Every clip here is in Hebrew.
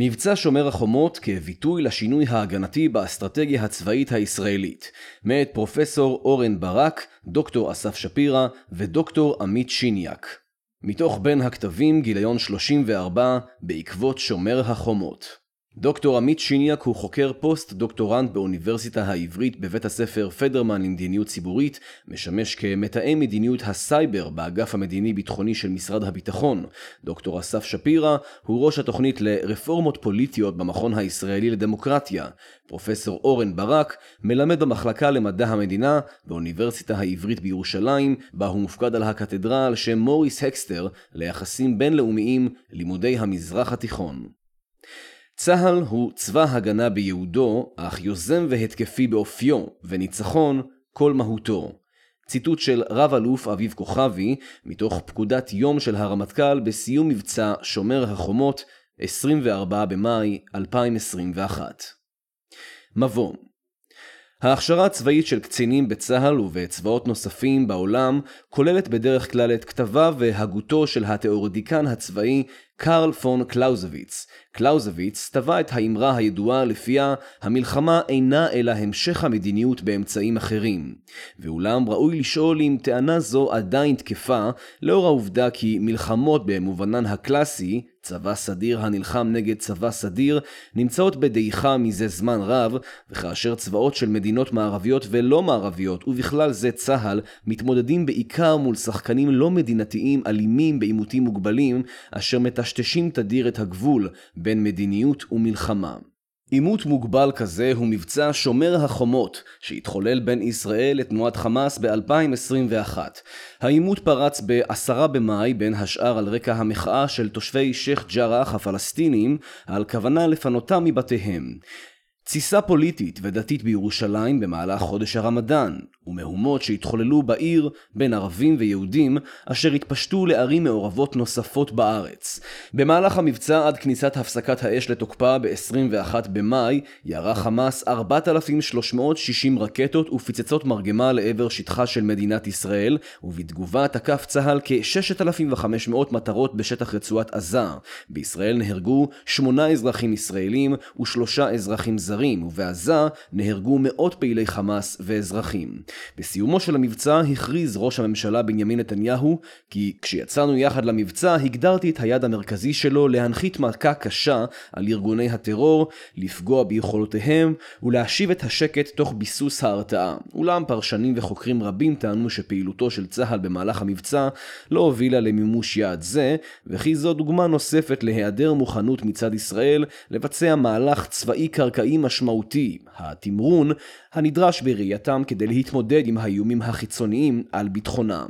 מבצע שומר החומות כביטוי לשינוי ההגנתי באסטרטגיה הצבאית הישראלית, מאת פרופסור אורן ברק, דוקטור אסף שפירא ודוקטור עמית שיניאק. מתוך בין הכתבים גיליון 34 בעקבות שומר החומות. דוקטור עמית שיניאק הוא חוקר פוסט-דוקטורנט באוניברסיטה העברית בבית הספר פדרמן למדיניות ציבורית, משמש כמתאם מדיניות הסייבר באגף המדיני-ביטחוני של משרד הביטחון. דוקטור אסף שפירא הוא ראש התוכנית לרפורמות פוליטיות במכון הישראלי לדמוקרטיה. פרופסור אורן ברק מלמד במחלקה למדע המדינה באוניברסיטה העברית בירושלים, בה הוא מופקד על הקתדרה על שם מוריס הקסטר ליחסים בינלאומיים, לימודי המזרח התיכון. צה"ל הוא צבא הגנה ביהודו, אך יוזם והתקפי באופיו, וניצחון כל מהותו. ציטוט של רב אלוף אביב כוכבי, מתוך פקודת יום של הרמטכ"ל בסיום מבצע שומר החומות, 24 במאי 2021. מבוא ההכשרה הצבאית של קצינים בצה"ל ובצבאות נוספים בעולם כוללת בדרך כלל את כתביו והגותו של התיאורדיקן הצבאי קרל פון קלאוזוויץ. קלאוזוויץ טבע את האמרה הידועה לפיה המלחמה אינה אלא המשך המדיניות באמצעים אחרים. ואולם ראוי לשאול אם טענה זו עדיין תקפה, לאור העובדה כי מלחמות במובנן הקלאסי, צבא סדיר הנלחם נגד צבא סדיר, נמצאות בדעיכה מזה זמן רב, וכאשר צבאות של מדינות מערביות ולא מערביות, ובכלל זה צה"ל, מתמודדים בעיקר מול שחקנים לא מדינתיים אלימים בעימותים מוגבלים, אשר מטשטשים תדיר את הגבול בין מדיניות ומלחמה. עימות מוגבל כזה הוא מבצע שומר החומות שהתחולל בין ישראל לתנועת חמאס ב-2021. העימות פרץ ב-10 במאי בין השאר על רקע המחאה של תושבי שייח' ג'ראח הפלסטינים על כוונה לפנותם מבתיהם. תסיסה פוליטית ודתית בירושלים במהלך חודש הרמדאן, ומהומות שהתחוללו בעיר בין ערבים ויהודים, אשר התפשטו לערים מעורבות נוספות בארץ. במהלך המבצע עד כניסת הפסקת האש לתוקפה ב-21 במאי, ירה חמאס 4,360 רקטות ופצצות מרגמה לעבר שטחה של מדינת ישראל, ובתגובה תקף צה"ל כ-6,500 מטרות בשטח רצועת עזה. בישראל נהרגו שמונה אזרחים ישראלים ושלושה אזרחים. זרים, ובעזה נהרגו מאות פעילי חמאס ואזרחים. בסיומו של המבצע הכריז ראש הממשלה בנימין נתניהו כי כשיצאנו יחד למבצע הגדרתי את היד המרכזי שלו להנחית מכה קשה על ארגוני הטרור, לפגוע ביכולותיהם ולהשיב את השקט תוך ביסוס ההרתעה. אולם פרשנים וחוקרים רבים טענו שפעילותו של צה"ל במהלך המבצע לא הובילה למימוש יעד זה, וכי זו דוגמה נוספת להיעדר מוכנות מצד ישראל לבצע מהלך צבאי קרקעי משמעותי, התמרון, הנדרש בראייתם כדי להתמודד עם האיומים החיצוניים על ביטחונם.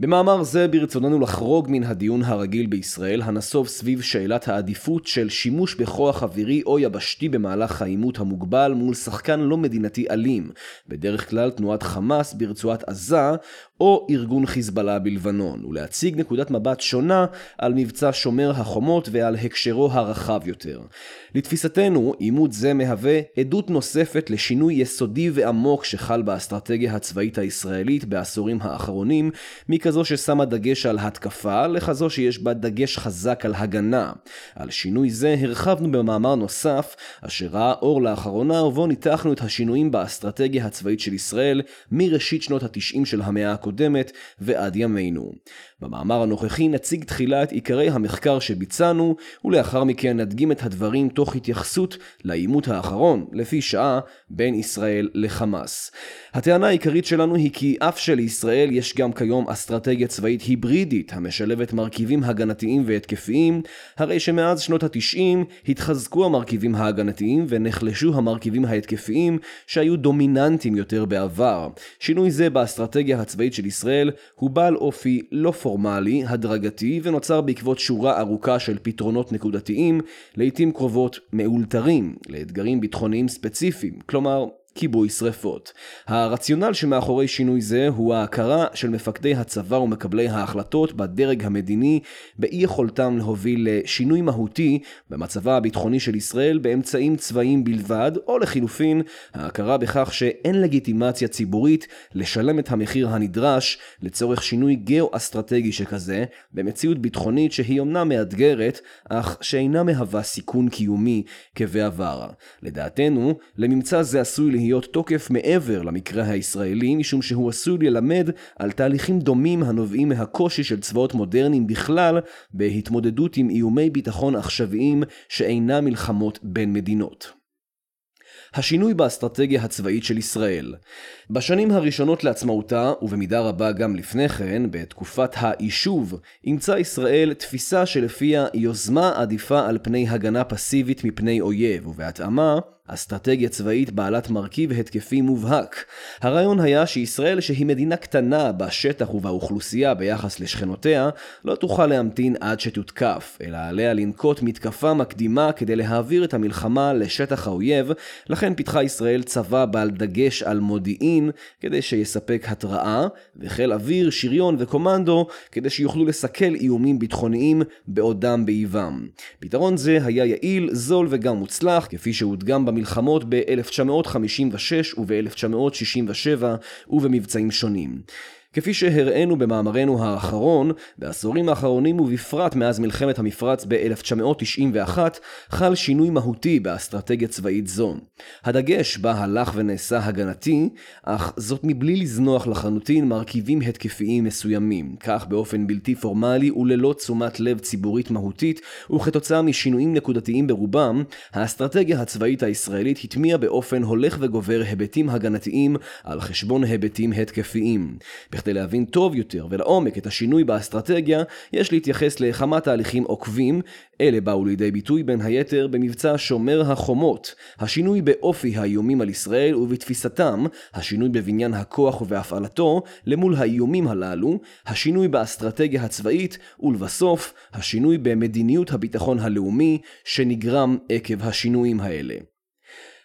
במאמר זה ברצוננו לחרוג מן הדיון הרגיל בישראל הנסוב סביב שאלת העדיפות של שימוש בכוח אווירי או יבשתי במהלך העימות המוגבל מול שחקן לא מדינתי אלים, בדרך כלל תנועת חמאס ברצועת עזה או ארגון חיזבאללה בלבנון, ולהציג נקודת מבט שונה על מבצע שומר החומות ועל הקשרו הרחב יותר. לתפיסתנו, עימות זה מהווה עדות נוספת לשינוי יסודי ועמוק שחל באסטרטגיה הצבאית הישראלית בעשורים האחרונים, מכזו ששמה דגש על התקפה לכזו שיש בה דגש חזק על הגנה. על שינוי זה הרחבנו במאמר נוסף, אשר ראה אור לאחרונה ובו ניתחנו את השינויים באסטרטגיה הצבאית של ישראל מראשית שנות התשעים של המאה הקודמת ועד ימינו. במאמר הנוכחי נציג תחילה את עיקרי המחקר שביצענו, ולאחר מכן נדגים את הדברים תוך התייחסות לעימות האחרון, לפי שעה, בין ישראל לחמאס. הטענה העיקרית שלנו היא כי אף שלישראל יש גם כיום אסטרטגיה צבאית היברידית המשלבת מרכיבים הגנתיים והתקפיים, הרי שמאז שנות התשעים התחזקו המרכיבים ההגנתיים ונחלשו המרכיבים ההתקפיים שהיו דומיננטיים יותר בעבר. שינוי זה באסטרטגיה הצבאית של ישראל הוא בעל אופי לא פורמלי, הדרגתי, ונוצר בעקבות שורה ארוכה של פתרונות נקודתיים, לעיתים קרובות מאולתרים, לאתגרים ביטחוניים ספציפיים, כלומר כיבוי שרפות. הרציונל שמאחורי שינוי זה הוא ההכרה של מפקדי הצבא ומקבלי ההחלטות בדרג המדיני באי יכולתם להוביל לשינוי מהותי במצבה הביטחוני של ישראל באמצעים צבאיים בלבד, או לחילופין, ההכרה בכך שאין לגיטימציה ציבורית לשלם את המחיר הנדרש לצורך שינוי גאו-אסטרטגי שכזה, במציאות ביטחונית שהיא אומנם מאתגרת, אך שאינה מהווה סיכון קיומי כבעבר. לדעתנו, לממצא זה עשוי להיות תוקף מעבר למקרה הישראלי, משום שהוא עשוי ללמד על תהליכים דומים הנובעים מהקושי של צבאות מודרניים בכלל בהתמודדות עם איומי ביטחון עכשוויים שאינם מלחמות בין מדינות. השינוי באסטרטגיה הצבאית של ישראל. בשנים הראשונות לעצמאותה, ובמידה רבה גם לפני כן, בתקופת היישוב, אימצה ישראל תפיסה שלפיה יוזמה עדיפה על פני הגנה פסיבית מפני אויב, ובהתאמה, אסטרטגיה צבאית בעלת מרכיב התקפי מובהק. הרעיון היה שישראל, שהיא מדינה קטנה בשטח ובאוכלוסייה ביחס לשכנותיה, לא תוכל להמתין עד שתותקף, אלא עליה לנקוט מתקפה מקדימה כדי להעביר את המלחמה לשטח האויב, לכן פיתחה ישראל צבא בעל דגש על מודיעין, כדי שיספק התראה, וחיל אוויר, שריון וקומנדו, כדי שיוכלו לסכל איומים ביטחוניים בעודם באיבם. פתרון זה היה יעיל, זול וגם מוצלח, כפי שהודגם במלחמות ב-1956 וב-1967 ובמבצעים שונים. כפי שהראינו במאמרנו האחרון, בעשורים האחרונים ובפרט מאז מלחמת המפרץ ב-1991, חל שינוי מהותי באסטרטגיה צבאית זו. הדגש בה הלך ונעשה הגנתי, אך זאת מבלי לזנוח לחלוטין מרכיבים התקפיים מסוימים, כך באופן בלתי פורמלי וללא תשומת לב ציבורית מהותית, וכתוצאה משינויים נקודתיים ברובם, האסטרטגיה הצבאית הישראלית הטמיעה באופן הולך וגובר היבטים הגנתיים על חשבון היבטים התקפיים. בכדי להבין טוב יותר ולעומק את השינוי באסטרטגיה, יש להתייחס לכמה תהליכים עוקבים, אלה באו לידי ביטוי בין היתר במבצע שומר החומות, השינוי באופי האיומים על ישראל ובתפיסתם, השינוי בבניין הכוח ובהפעלתו, למול האיומים הללו, השינוי באסטרטגיה הצבאית, ולבסוף, השינוי במדיניות הביטחון הלאומי, שנגרם עקב השינויים האלה.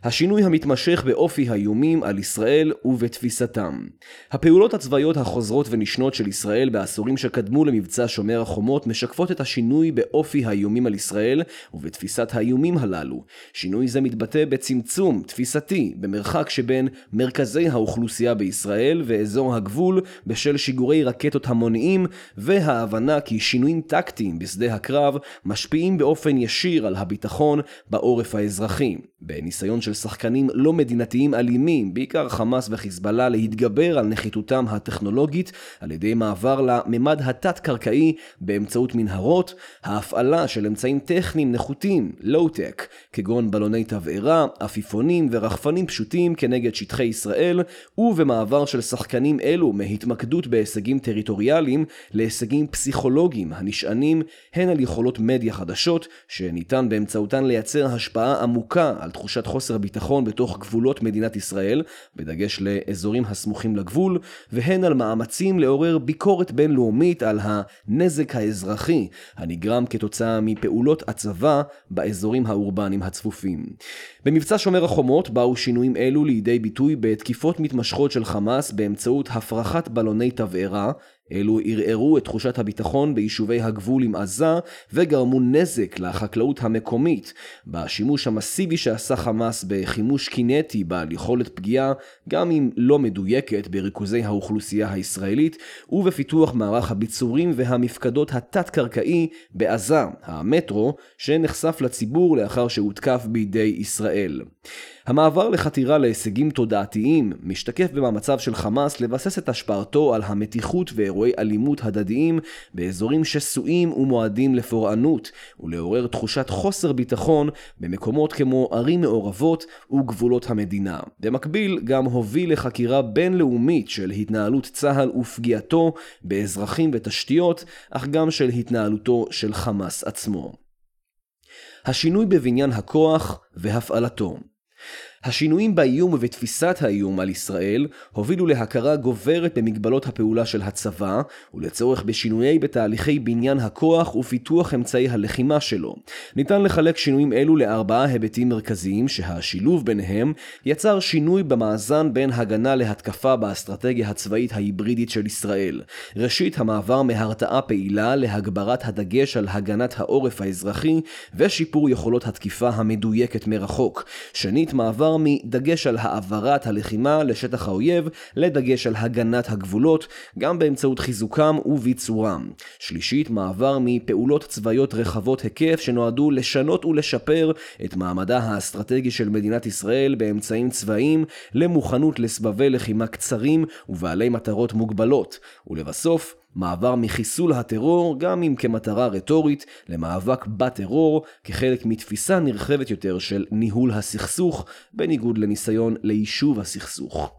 השינוי המתמשך באופי האיומים על ישראל ובתפיסתם. הפעולות הצבאיות החוזרות ונשנות של ישראל בעשורים שקדמו למבצע שומר החומות משקפות את השינוי באופי האיומים על ישראל ובתפיסת האיומים הללו. שינוי זה מתבטא בצמצום תפיסתי במרחק שבין מרכזי האוכלוסייה בישראל ואזור הגבול בשל שיגורי רקטות המוניים וההבנה כי שינויים טקטיים בשדה הקרב משפיעים באופן ישיר על הביטחון בעורף האזרחי. בניסיון של שחקנים לא מדינתיים אלימים, בעיקר חמאס וחיזבאללה, להתגבר על נחיתותם הטכנולוגית על ידי מעבר לממד התת-קרקעי באמצעות מנהרות, ההפעלה של אמצעים טכניים נחותים, לואו-טק, כגון בלוני תבערה, עפיפונים ורחפנים פשוטים כנגד שטחי ישראל, ובמעבר של שחקנים אלו מהתמקדות בהישגים טריטוריאליים להישגים פסיכולוגיים הנשענים הן על יכולות מדיה חדשות, שניתן באמצעותן לייצר השפעה עמוקה על תחושת חוסר ביטחון בתוך גבולות מדינת ישראל, בדגש לאזורים הסמוכים לגבול, והן על מאמצים לעורר ביקורת בינלאומית על הנזק האזרחי הנגרם כתוצאה מפעולות הצבא באזורים האורבניים הצפופים. במבצע שומר החומות באו שינויים אלו לידי ביטוי בתקיפות מתמשכות של חמאס באמצעות הפרחת בלוני תבערה, אלו ערערו את תחושת הביטחון ביישובי הגבול עם עזה וגרמו נזק לחקלאות המקומית בשימוש המסיבי שעשה חמאס בחימוש קינטי בעל יכולת פגיעה גם אם לא מדויקת בריכוזי האוכלוסייה הישראלית ובפיתוח מערך הביצורים והמפקדות התת-קרקעי בעזה, המטרו, שנחשף לציבור לאחר שהותקף בידי ישראל. המעבר לחתירה להישגים תודעתיים משתקף במאמציו של חמאס לבסס את השפעתו על המתיחות ואירועי אלימות הדדיים באזורים שסועים ומועדים לפורענות ולעורר תחושת חוסר ביטחון במקומות כמו ערים מעורבות וגבולות המדינה. במקביל גם הוביל לחקירה בינלאומית של התנהלות צה"ל ופגיעתו באזרחים ותשתיות, אך גם של התנהלותו של חמאס עצמו. השינוי בבניין הכוח והפעלתו השינויים באיום ובתפיסת האיום על ישראל הובילו להכרה גוברת במגבלות הפעולה של הצבא ולצורך בשינויי בתהליכי בניין הכוח ופיתוח אמצעי הלחימה שלו. ניתן לחלק שינויים אלו לארבעה היבטים מרכזיים שהשילוב ביניהם יצר שינוי במאזן בין הגנה להתקפה באסטרטגיה הצבאית ההיברידית של ישראל. ראשית, המעבר מהרתעה פעילה להגברת הדגש על הגנת העורף האזרחי ושיפור יכולות התקיפה המדויקת מרחוק. שנית, מעבר מדגש על העברת הלחימה לשטח האויב לדגש על הגנת הגבולות, גם באמצעות חיזוקם וביצורם. שלישית, מעבר מפעולות צבאיות רחבות היקף שנועדו לשנות ולשפר את מעמדה האסטרטגי של מדינת ישראל באמצעים צבאיים למוכנות לסבבי לחימה קצרים ובעלי מטרות מוגבלות. ולבסוף, מעבר מחיסול הטרור, גם אם כמטרה רטורית, למאבק בטרור, כחלק מתפיסה נרחבת יותר של ניהול הסכסוך, בניגוד לניסיון ליישוב הסכסוך.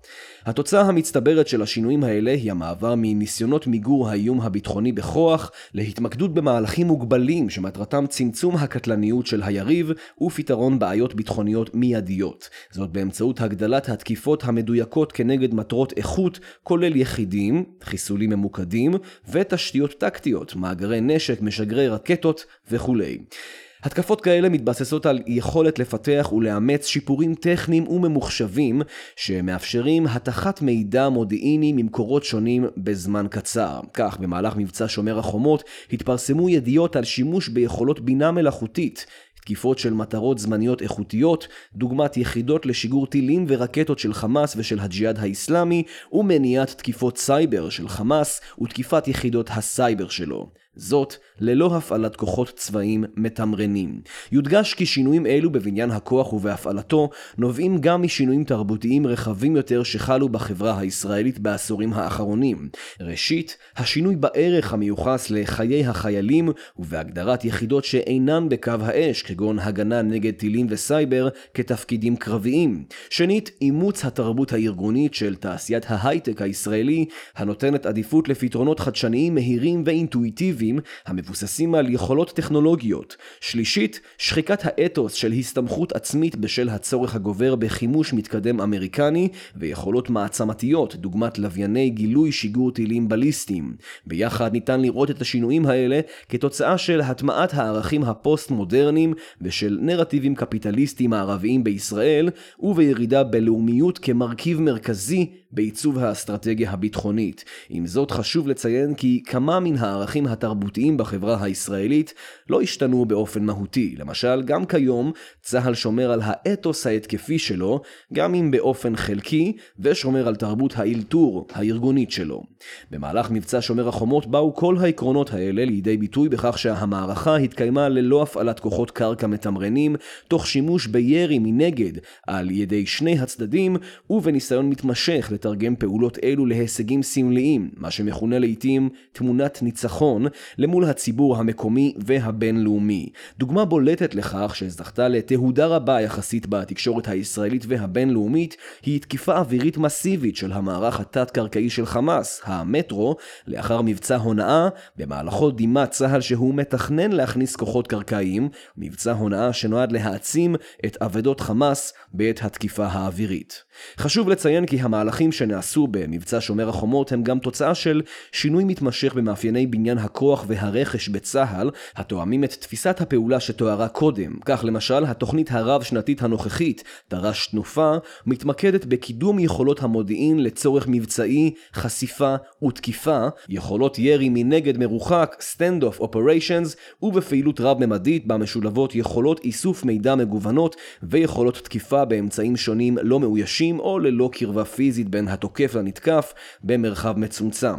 התוצאה המצטברת של השינויים האלה היא המעבר מניסיונות מיגור האיום הביטחוני בכוח, להתמקדות במהלכים מוגבלים שמטרתם צמצום הקטלניות של היריב ופתרון בעיות ביטחוניות מיידיות. זאת באמצעות הגדלת התקיפות המדויקות כנגד מטרות איכות, כולל יחידים, חיסולים ממוקדים, ותשתיות טקטיות, מאגרי נשק, משגרי רקטות וכולי. התקפות כאלה מתבססות על יכולת לפתח ולאמץ שיפורים טכניים וממוחשבים שמאפשרים התכת מידע מודיעיני ממקורות שונים בזמן קצר. כך, במהלך מבצע שומר החומות התפרסמו ידיעות על שימוש ביכולות בינה מלאכותית תקיפות של מטרות זמניות איכותיות, דוגמת יחידות לשיגור טילים ורקטות של חמאס ושל הג'יהאד האיסלאמי, ומניעת תקיפות סייבר של חמאס ותקיפת יחידות הסייבר שלו. זאת ללא הפעלת כוחות צבאיים מתמרנים. יודגש כי שינויים אלו בבניין הכוח ובהפעלתו נובעים גם משינויים תרבותיים רחבים יותר שחלו בחברה הישראלית בעשורים האחרונים. ראשית, השינוי בערך המיוחס לחיי החיילים ובהגדרת יחידות שאינן בקו האש, כגון הגנה נגד טילים וסייבר, כתפקידים קרביים. שנית, אימוץ התרבות הארגונית של תעשיית ההייטק הישראלי, הנותנת עדיפות לפתרונות חדשניים מהירים ואינטואיטיביים טכנולוגיים המבוססים על יכולות טכנולוגיות. שלישית, שחיקת האתוס של הסתמכות עצמית בשל הצורך הגובר בחימוש מתקדם אמריקני ויכולות מעצמתיות, דוגמת לווייני גילוי שיגור טילים בליסטיים. ביחד ניתן לראות את השינויים האלה כתוצאה של הטמעת הערכים הפוסט-מודרניים ושל נרטיבים קפיטליסטיים מערביים בישראל, ובירידה בלאומיות כמרכיב מרכזי בעיצוב האסטרטגיה הביטחונית. עם זאת חשוב לציין כי כמה מן הערכים התרבותיים בחברה הישראלית לא השתנו באופן מהותי. למשל, גם כיום צה"ל שומר על האתוס ההתקפי שלו, גם אם באופן חלקי, ושומר על תרבות האלתור הארגונית שלו. במהלך מבצע שומר החומות באו כל העקרונות האלה לידי ביטוי בכך שהמערכה התקיימה ללא הפעלת כוחות קרקע מתמרנים, תוך שימוש בירי מנגד על ידי שני הצדדים, ובניסיון מתמשך לתרגם פעולות אלו להישגים סמליים, מה שמכונה לעיתים תמונת ניצחון, למול הציבור המקומי והבינלאומי. דוגמה בולטת לכך שזכתה לתהודה רבה יחסית בתקשורת הישראלית והבינלאומית, היא תקיפה אווירית מסיבית של המערך התת-קרקעי של חמאס, המטרו, לאחר מבצע הונאה, במהלכו דימה צה"ל שהוא מתכנן להכניס כוחות קרקעיים, מבצע הונאה שנועד להעצים את אבדות חמאס בעת התקיפה האווירית. חשוב לציין כי המהלכים שנעשו במבצע שומר החומות הם גם תוצאה של שינוי מתמשך במאפייני בניין הכוח והרכש בצה"ל, התואמים את תפיסת הפעולה שתוארה קודם. כך למשל, התוכנית הרב-שנתית הנוכחית, תר"ש תנופה, מתמקדת בקידום יכולות המודיעין לצורך מבצעי, חשיפה ותקיפה, יכולות ירי מנגד מרוחק, stand-off operations, ובפעילות רב-ממדית בה משולבות יכולות איסוף מידע מגוונות ויכולות תקיפה באמצעים שונים לא מאוישים או ללא קרבה פיזית בין התוקף לנתקף במרחב מצומצם.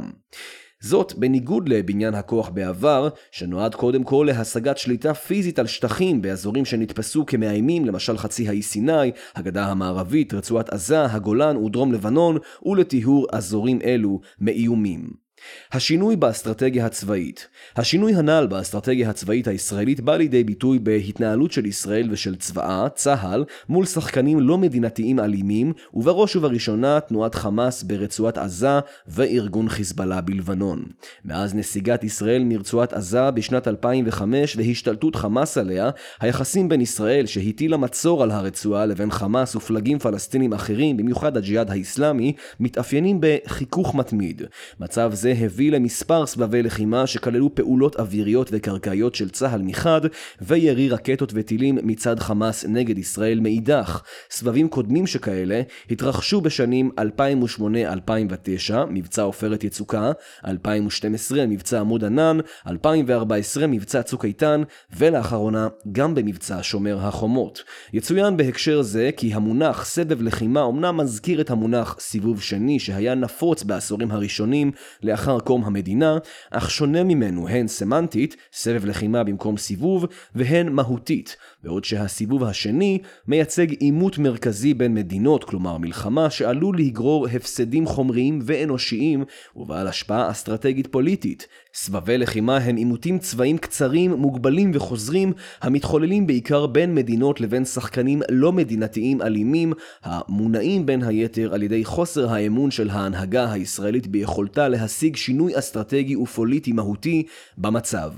זאת בניגוד לבניין הכוח בעבר, שנועד קודם כל להשגת שליטה פיזית על שטחים באזורים שנתפסו כמאיימים, למשל חצי האי סיני, הגדה המערבית, רצועת עזה, הגולן ודרום לבנון, ולטיהור אזורים אלו מאיומים. השינוי באסטרטגיה הצבאית השינוי הנ"ל באסטרטגיה הצבאית הישראלית בא לידי ביטוי בהתנהלות של ישראל ושל צבאה, צה"ל, מול שחקנים לא מדינתיים אלימים, ובראש ובראשונה תנועת חמאס ברצועת עזה וארגון חיזבאללה בלבנון. מאז נסיגת ישראל מרצועת עזה בשנת 2005 והשתלטות חמאס עליה, היחסים בין ישראל שהטילה מצור על הרצועה לבין חמאס ופלגים פלסטינים אחרים, במיוחד הג'יהאד האיסלאמי, מתאפיינים בחיכוך מתמיד. מצב זה הביא למספר סבבי לחימה שכללו פעולות אוויריות וקרקעיות של צה"ל מחד, וירי רקטות וטילים מצד חמאס נגד ישראל מאידך. סבבים קודמים שכאלה התרחשו בשנים 2008-2009, מבצע עופרת יצוקה, 2012 מבצע עמוד ענן, 2014 מבצע צוק איתן, ולאחרונה גם במבצע שומר החומות. יצוין בהקשר זה כי המונח סבב לחימה אומנם מזכיר את המונח סיבוב שני שהיה נפוץ בעשורים הראשונים לאחר קום המדינה, אך שונה ממנו הן סמנטית, סבב לחימה במקום סיבוב, והן מהותית, בעוד שהסיבוב השני מייצג עימות מרכזי בין מדינות, כלומר מלחמה שעלול לגרור הפסדים חומריים ואנושיים ובעל השפעה אסטרטגית פוליטית. סבבי לחימה הם עימותים צבאיים קצרים, מוגבלים וחוזרים, המתחוללים בעיקר בין מדינות לבין שחקנים לא מדינתיים אלימים, המונעים בין היתר על ידי חוסר האמון של ההנהגה הישראלית ביכולתה להשיג שינוי אסטרטגי ופוליטי מהותי במצב.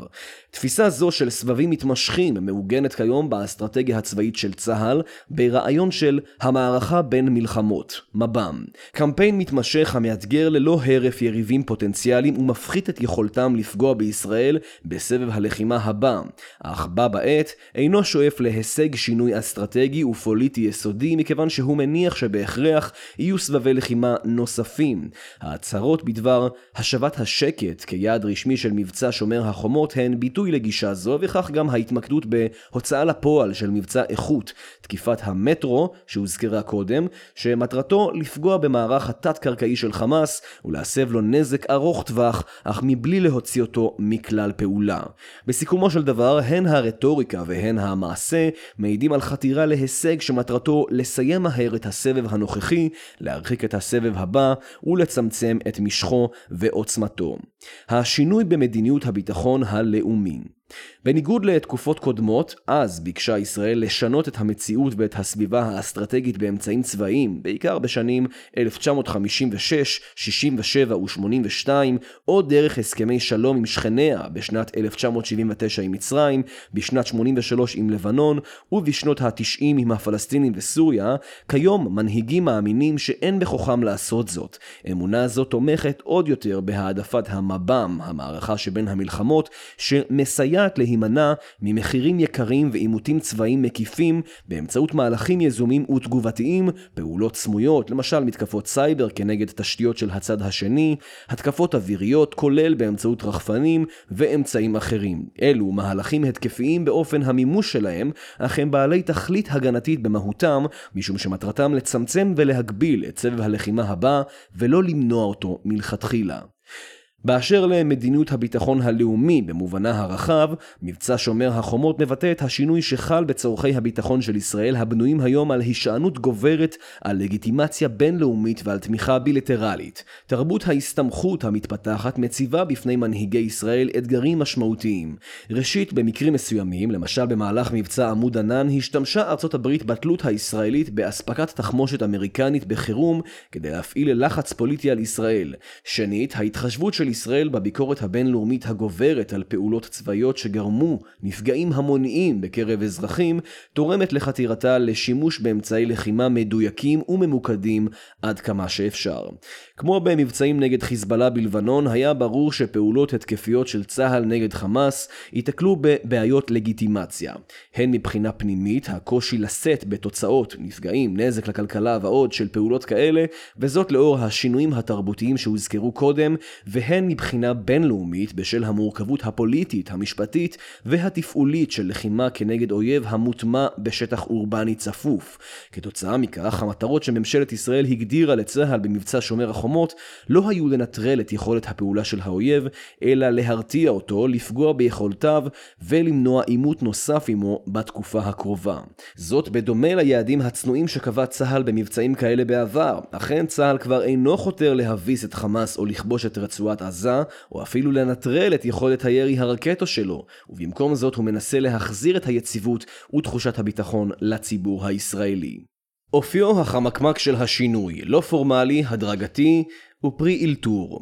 תפיסה זו של סבבים מתמשכים מעוגנת כיום באסטרטגיה הצבאית של צה"ל ברעיון של המערכה בין מלחמות, מב"ם. קמפיין מתמשך המאתגר ללא הרף יריבים פוטנציאליים ומפחית את יכולתם לפגוע בישראל בסבב הלחימה הבא, אך בה בעת אינו שואף להישג שינוי אסטרטגי ופוליטי יסודי מכיוון שהוא מניח שבהכרח יהיו סבבי לחימה נוספים. ההצהרות בדבר השבת השקט כיעד רשמי של מבצע שומר החומות הן ביטוי לגישה זו, וכך גם ההתמקדות בהוצאה לפועל של מבצע איכות, תקיפת המטרו שהוזכרה קודם, שמטרתו לפגוע במערך התת-קרקעי של חמאס ולהסב לו נזק ארוך טווח, אך מבלי להוציא אותו מכלל פעולה. בסיכומו של דבר, הן הרטוריקה והן המעשה מעידים על חתירה להישג שמטרתו לסיים מהר את הסבב הנוכחי, להרחיק את הסבב הבא ולצמצם את משכו ועוצמתו. השינוי במדיניות הביטחון הלאומי בניגוד לתקופות קודמות, אז ביקשה ישראל לשנות את המציאות ואת הסביבה האסטרטגית באמצעים צבאיים, בעיקר בשנים 1956, 67 ו-82, או דרך הסכמי שלום עם שכניה בשנת 1979 עם מצרים, בשנת 83 עם לבנון, ובשנות ה-90 עם הפלסטינים וסוריה, כיום מנהיגים מאמינים שאין בכוחם לעשות זאת. אמונה זו תומכת עוד יותר בהעדפת המב"ם, המערכה שבין המלחמות, שמסייעת לה להימנע ממחירים יקרים ועימותים צבאיים מקיפים באמצעות מהלכים יזומים ותגובתיים, פעולות סמויות, למשל מתקפות סייבר כנגד תשתיות של הצד השני, התקפות אוויריות כולל באמצעות רחפנים ואמצעים אחרים. אלו מהלכים התקפיים באופן המימוש שלהם, אך הם בעלי תכלית הגנתית במהותם, משום שמטרתם לצמצם ולהגביל את סבב הלחימה הבא, ולא למנוע אותו מלכתחילה. באשר למדיניות הביטחון הלאומי במובנה הרחב, מבצע שומר החומות מבטא את השינוי שחל בצורכי הביטחון של ישראל הבנויים היום על הישענות גוברת, על לגיטימציה בינלאומית ועל תמיכה בילטרלית. תרבות ההסתמכות המתפתחת מציבה בפני מנהיגי ישראל אתגרים משמעותיים. ראשית, במקרים מסוימים, למשל במהלך מבצע עמוד ענן, השתמשה ארצות הברית בתלות הישראלית באספקת תחמושת אמריקנית בחירום כדי להפעיל לחץ פוליטי על ישראל. שנית, ההתחשבות של ישראל בביקורת הבינלאומית הגוברת על פעולות צבאיות שגרמו נפגעים המוניים בקרב אזרחים, תורמת לחתירתה לשימוש באמצעי לחימה מדויקים וממוקדים עד כמה שאפשר. כמו במבצעים נגד חיזבאללה בלבנון, היה ברור שפעולות התקפיות של צה"ל נגד חמאס ייתקלו בבעיות לגיטימציה. הן מבחינה פנימית, הקושי לשאת בתוצאות, נפגעים, נזק לכלכלה ועוד של פעולות כאלה, וזאת לאור השינויים התרבותיים שהוזכרו קודם, והן מבחינה בינלאומית בשל המורכבות הפוליטית, המשפטית והתפעולית של לחימה כנגד אויב המוטמע בשטח אורבני צפוף. כתוצאה מכך, המטרות שממשלת ישראל הגדירה לצה"ל במבצע שומר החומות לא היו לנטרל את יכולת הפעולה של האויב, אלא להרתיע אותו, לפגוע ביכולותיו ולמנוע עימות נוסף עמו בתקופה הקרובה. זאת בדומה ליעדים הצנועים שקבע צה"ל במבצעים כאלה בעבר. אכן צה"ל כבר אינו חותר להביס את חמאס או לכבוש את רצועת עזה, או אפילו לנטרל את יכולת הירי הרקטו שלו, ובמקום זאת הוא מנסה להחזיר את היציבות ותחושת הביטחון לציבור הישראלי. אופיו החמקמק של השינוי, לא פורמלי, הדרגתי, ופרי אלתור.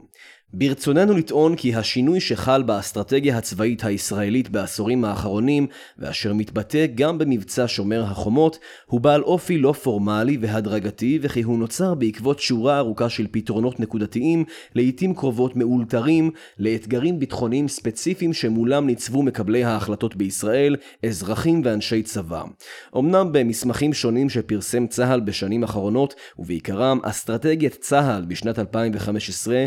ברצוננו לטעון כי השינוי שחל באסטרטגיה הצבאית הישראלית בעשורים האחרונים, ואשר מתבטא גם במבצע שומר החומות, הוא בעל אופי לא פורמלי והדרגתי, וכי הוא נוצר בעקבות שורה ארוכה של פתרונות נקודתיים, לעיתים קרובות מאולתרים, לאתגרים ביטחוניים ספציפיים שמולם ניצבו מקבלי ההחלטות בישראל, אזרחים ואנשי צבא. אמנם במסמכים שונים שפרסם צה"ל בשנים האחרונות, ובעיקרם אסטרטגיית צה"ל בשנת 2015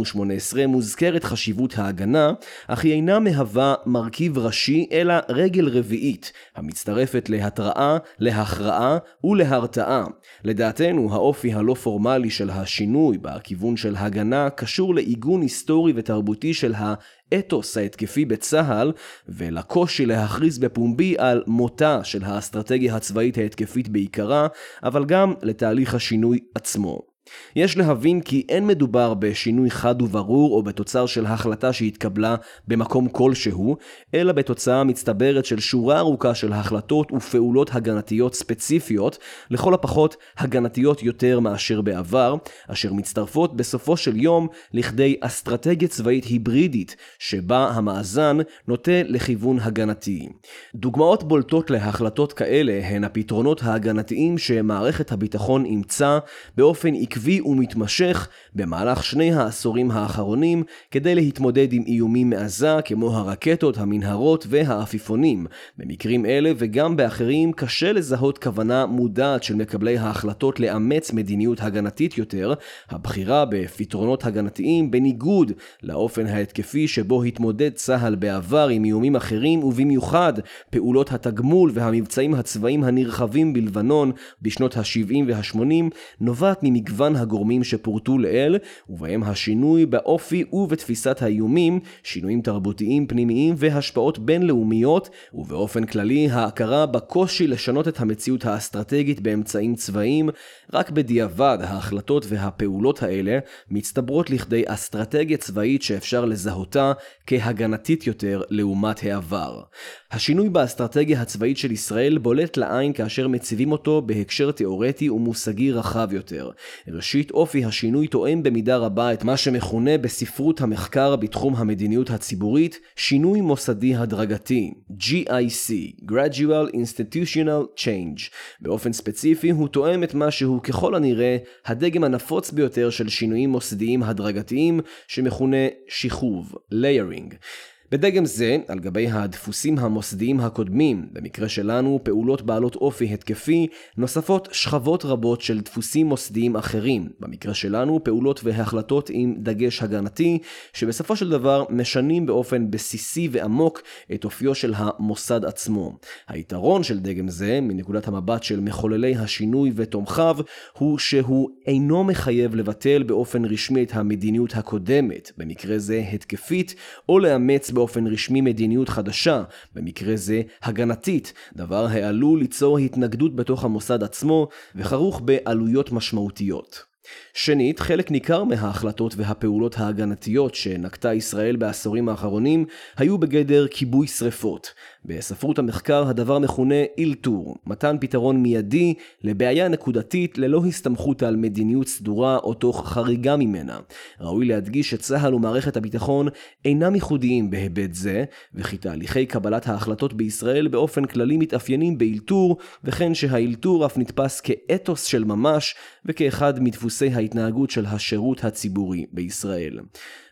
ו-2018, מוזכרת חשיבות ההגנה, אך היא אינה מהווה מרכיב ראשי אלא רגל רביעית, המצטרפת להתראה, להכרעה ולהרתעה. לדעתנו, האופי הלא פורמלי של השינוי בכיוון של הגנה קשור לעיגון היסטורי ותרבותי של ה... האתוס ההתקפי בצה"ל ולקושי להכריז בפומבי על מותה של האסטרטגיה הצבאית ההתקפית בעיקרה, אבל גם לתהליך השינוי עצמו. יש להבין כי אין מדובר בשינוי חד וברור או בתוצר של החלטה שהתקבלה במקום כלשהו, אלא בתוצאה מצטברת של שורה ארוכה של החלטות ופעולות הגנתיות ספציפיות, לכל הפחות הגנתיות יותר מאשר בעבר, אשר מצטרפות בסופו של יום לכדי אסטרטגיה צבאית היברידית, שבה המאזן נוטה לכיוון הגנתי. דוגמאות בולטות להחלטות כאלה הן הפתרונות ההגנתיים שמערכת הביטחון אימצה באופן עקבי עקבי ומתמשך במהלך שני העשורים האחרונים כדי להתמודד עם איומים מעזה כמו הרקטות, המנהרות והעפיפונים. במקרים אלה וגם באחרים קשה לזהות כוונה מודעת של מקבלי ההחלטות לאמץ מדיניות הגנתית יותר, הבחירה בפתרונות הגנתיים בניגוד לאופן ההתקפי שבו התמודד צה"ל בעבר עם איומים אחרים ובמיוחד פעולות התגמול והמבצעים הצבאיים הנרחבים בלבנון בשנות ה-70 וה-80 נובעת ממגוון מגוון הגורמים שפורטו לעיל, ובהם השינוי באופי ובתפיסת האיומים, שינויים תרבותיים פנימיים והשפעות בינלאומיות, ובאופן כללי ההכרה בקושי לשנות את המציאות האסטרטגית באמצעים צבאיים, רק בדיעבד ההחלטות והפעולות האלה מצטברות לכדי אסטרטגיה צבאית שאפשר לזהותה כהגנתית יותר לעומת העבר. השינוי באסטרטגיה הצבאית של ישראל בולט לעין כאשר מציבים אותו בהקשר תאורטי ומושגי רחב יותר. ראשית, אופי השינוי תואם במידה רבה את מה שמכונה בספרות המחקר בתחום המדיניות הציבורית שינוי מוסדי הדרגתי, GIC, Gradual Institutional Change. באופן ספציפי הוא תואם את מה שהוא ככל הנראה הדגם הנפוץ ביותר של שינויים מוסדיים הדרגתיים שמכונה שכוב, layering. בדגם זה, על גבי הדפוסים המוסדיים הקודמים, במקרה שלנו פעולות בעלות אופי התקפי, נוספות שכבות רבות של דפוסים מוסדיים אחרים, במקרה שלנו פעולות והחלטות עם דגש הגנתי, שבסופו של דבר משנים באופן בסיסי ועמוק את אופיו של המוסד עצמו. היתרון של דגם זה, מנקודת המבט של מחוללי השינוי ותומכיו, הוא שהוא אינו מחייב לבטל באופן רשמי את המדיניות הקודמת, במקרה זה התקפית, או לאמץ באופן רשמי מדיניות חדשה, במקרה זה הגנתית, דבר העלול ליצור התנגדות בתוך המוסד עצמו וכרוך בעלויות משמעותיות. שנית, חלק ניכר מההחלטות והפעולות ההגנתיות שנקטה ישראל בעשורים האחרונים היו בגדר כיבוי שרפות. בספרות המחקר הדבר מכונה אילתור, מתן פתרון מיידי לבעיה נקודתית ללא הסתמכות על מדיניות סדורה או תוך חריגה ממנה. ראוי להדגיש שצה"ל ומערכת הביטחון אינם ייחודיים בהיבט זה, וכי תהליכי קבלת ההחלטות בישראל באופן כללי מתאפיינים באילתור, וכן שהאילתור אף נתפס כאתוס של ממש וכאחד מדפוסי ההתנהגות של השירות הציבורי בישראל.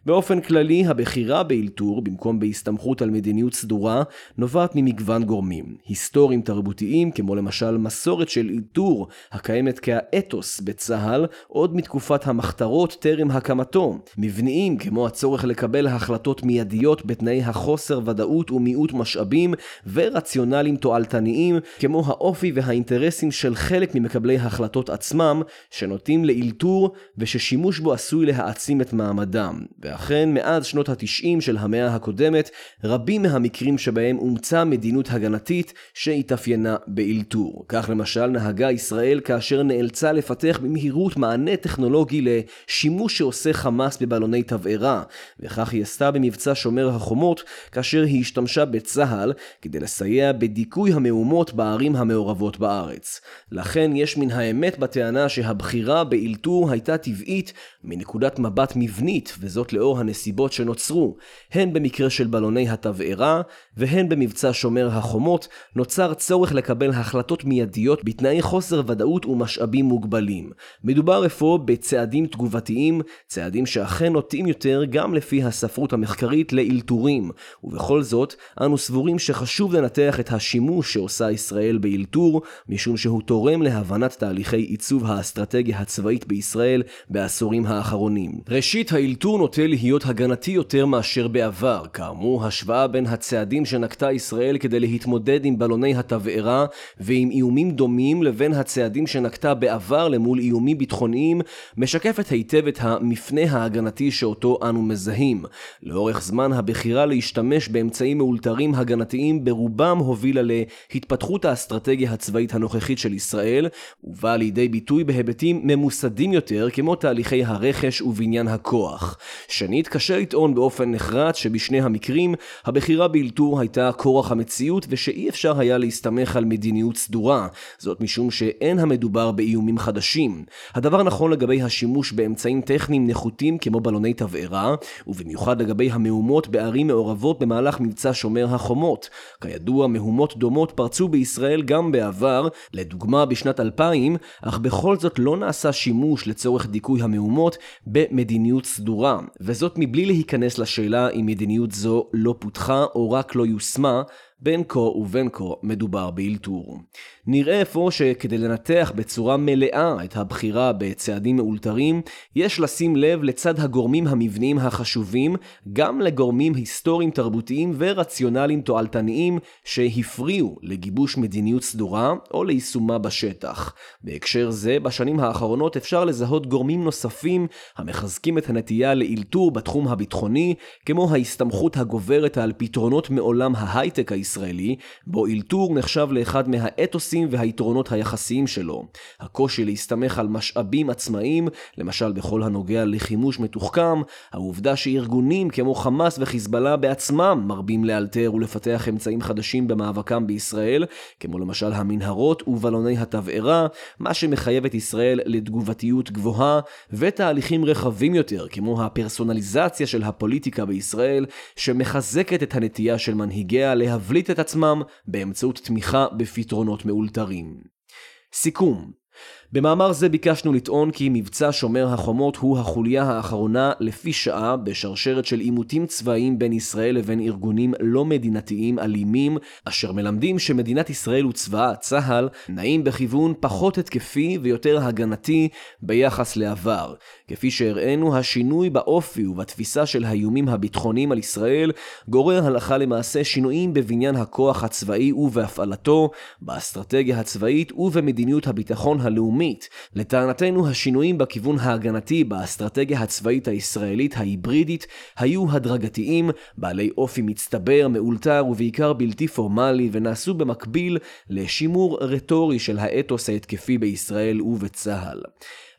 באופן כללי, הבחירה באלתור, במקום בהסתמכות על מדיניות סדורה, נובעת ממגוון גורמים. היסטוריים תרבותיים, כמו למשל מסורת של אלתור, הקיימת כאתוס בצה"ל, עוד מתקופת המחתרות טרם הקמתו. מבניים, כמו הצורך לקבל החלטות מיידיות בתנאי החוסר ודאות ומיעוט משאבים, ורציונליים תועלתניים, כמו האופי והאינטרסים של חלק ממקבלי ההחלטות עצמם, שנוטים לאלתור, וששימוש בו עשוי להעצים את מעמדם. ואכן מאז שנות התשעים של המאה הקודמת, רבים מהמקרים שבהם אומצה מדיניות הגנתית שהתאפיינה באלתור. כך למשל נהגה ישראל כאשר נאלצה לפתח במהירות מענה טכנולוגי לשימוש שעושה חמאס בבלוני תבערה, וכך היא עשתה במבצע שומר החומות, כאשר היא השתמשה בצה"ל כדי לסייע בדיכוי המהומות בערים המעורבות בארץ. לכן יש מן האמת בטענה שהבחירה באלתור הייתה טבעית מנקודת מבט מבנית, וזאת לאור הנסיבות שנוצרו, הן במקרה של בלוני התבערה, והן במבצע שומר החומות, נוצר צורך לקבל החלטות מיידיות בתנאי חוסר ודאות ומשאבים מוגבלים. מדובר אפוא בצעדים תגובתיים, צעדים שאכן נוטים יותר גם לפי הספרות המחקרית לאלתורים, ובכל זאת, אנו סבורים שחשוב לנתח את השימוש שעושה ישראל באלתור, משום שהוא תורם להבנת תהליכי עיצוב האסטרטגיה הצבאית בישראל בעשורים האחרונים. ראשית, האלתור נוטה להיות הגנתי יותר מאשר בעבר. כאמור, השוואה בין הצעדים שנקטה ישראל כדי להתמודד עם בלוני התבערה ועם איומים דומים לבין הצעדים שנקטה בעבר למול איומים ביטחוניים, משקפת היטב את המפנה ההגנתי שאותו אנו מזהים. לאורך זמן הבחירה להשתמש באמצעים מאולתרים הגנתיים ברובם הובילה להתפתחות האסטרטגיה הצבאית הנוכחית של ישראל, ובאה לידי ביטוי בהיבטים ממוסדים יותר כמו תהליכי הרכש ובניין הכוח. שנית, קשה לטעון באופן נחרץ שבשני המקרים הבחירה באלתור הייתה כורח המציאות ושאי אפשר היה להסתמך על מדיניות סדורה, זאת משום שאין המדובר באיומים חדשים. הדבר נכון לגבי השימוש באמצעים טכניים נחותים כמו בלוני תבערה, ובמיוחד לגבי המהומות בערים מעורבות במהלך מבצע שומר החומות. כידוע, מהומות דומות פרצו בישראל גם בעבר, לדוגמה בשנת 2000, אך בכל זאת לא נעשה שימוש לצורך דיכוי המהומות במדיניות סדורה, וזאת מבלי להיכנס לשאלה אם מדיניות זו לא פותחה או רק לא יושמה, בין כה ובין כה מדובר באלתור. נראה אפוא שכדי לנתח בצורה מלאה את הבחירה בצעדים מאולתרים, יש לשים לב לצד הגורמים המבניים החשובים, גם לגורמים היסטוריים תרבותיים ורציונליים תועלתניים שהפריעו לגיבוש מדיניות סדורה או ליישומה בשטח. בהקשר זה, בשנים האחרונות אפשר לזהות גורמים נוספים המחזקים את הנטייה לאלתור בתחום הביטחוני, כמו ההסתמכות הגוברת על פתרונות מעולם ההייטק הישראלי, בו אלתור נחשב לאחד מהאתוסים והיתרונות היחסיים שלו. הקושי להסתמך על משאבים עצמאיים, למשל בכל הנוגע לחימוש מתוחכם, העובדה שארגונים כמו חמאס וחיזבאללה בעצמם מרבים לאלתר ולפתח אמצעים חדשים במאבקם בישראל, כמו למשל המנהרות ובלוני התבערה, מה שמחייב את ישראל לתגובתיות גבוהה, ותהליכים רחבים יותר, כמו הפרסונליזציה של הפוליטיקה בישראל, שמחזקת את הנטייה של מנהיגיה להבליט להבליט את עצמם באמצעות תמיכה בפתרונות מאולתרים. סיכום במאמר זה ביקשנו לטעון כי מבצע שומר החומות הוא החוליה האחרונה לפי שעה בשרשרת של עימותים צבאיים בין ישראל לבין ארגונים לא מדינתיים אלימים, אשר מלמדים שמדינת ישראל וצבאה, צה"ל, נעים בכיוון פחות התקפי ויותר הגנתי ביחס לעבר. כפי שהראינו, השינוי באופי ובתפיסה של האיומים הביטחוניים על ישראל גורר הלכה למעשה שינויים בבניין הכוח הצבאי ובהפעלתו, באסטרטגיה הצבאית ובמדיניות הביטחון הלאומי לאומית. לטענתנו השינויים בכיוון ההגנתי באסטרטגיה הצבאית הישראלית ההיברידית היו הדרגתיים, בעלי אופי מצטבר, מאולתר ובעיקר בלתי פורמלי, ונעשו במקביל לשימור רטורי של האתוס ההתקפי בישראל ובצה"ל.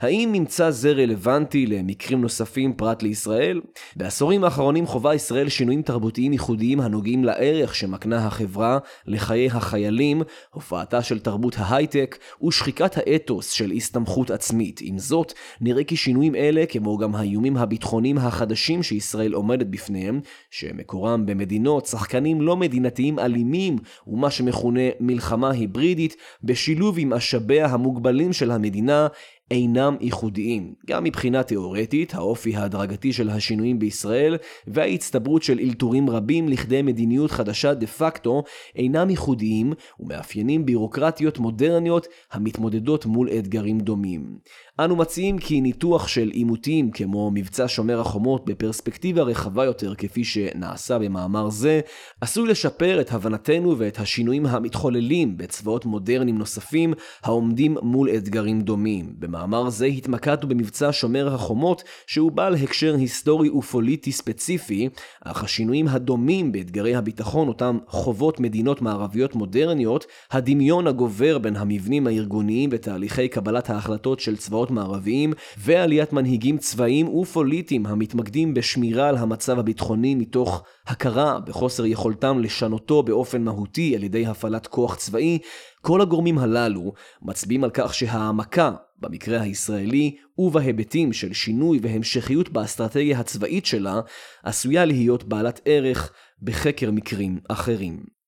האם ממצא זה רלוונטי למקרים נוספים פרט לישראל? בעשורים האחרונים חווה ישראל שינויים תרבותיים ייחודיים הנוגעים לערך שמקנה החברה לחיי החיילים, הופעתה של תרבות ההייטק ושחיקת האתוס של הסתמכות עצמית. עם זאת, נראה כי שינויים אלה, כמו גם האיומים הביטחוניים החדשים שישראל עומדת בפניהם, שמקורם במדינות, שחקנים לא מדינתיים אלימים ומה שמכונה מלחמה היברידית, בשילוב עם משאביה המוגבלים של המדינה, אינם ייחודיים. גם מבחינה תאורטית, האופי ההדרגתי של השינויים בישראל וההצטברות של אלתורים רבים לכדי מדיניות חדשה דה פקטו אינם ייחודיים ומאפיינים בירוקרטיות מודרניות המתמודדות מול אתגרים דומים. אנו מציעים כי ניתוח של עימותים כמו מבצע שומר החומות בפרספקטיבה רחבה יותר כפי שנעשה במאמר זה, עשוי לשפר את הבנתנו ואת השינויים המתחוללים בצבאות מודרניים נוספים העומדים מול אתגרים דומים. במאמר זה התמקדנו במבצע שומר החומות, שהוא בעל הקשר היסטורי ופוליטי ספציפי, אך השינויים הדומים באתגרי הביטחון אותם חוות מדינות מערביות מודרניות, הדמיון הגובר בין המבנים הארגוניים בתהליכי קבלת ההחלטות של צבאות מערביים, ועליית מנהיגים צבאיים ופוליטיים המתמקדים בשמירה על המצב הביטחוני מתוך הכרה בחוסר יכולתם לשנותו באופן מהותי על ידי הפעלת כוח צבאי, כל הגורמים הללו מצביעים על כך שהעמקה, במקרה הישראלי, ובהיבטים של שינוי והמשכיות באסטרטגיה הצבאית שלה, עשויה להיות בעלת ערך בחקר מקרים אחרים.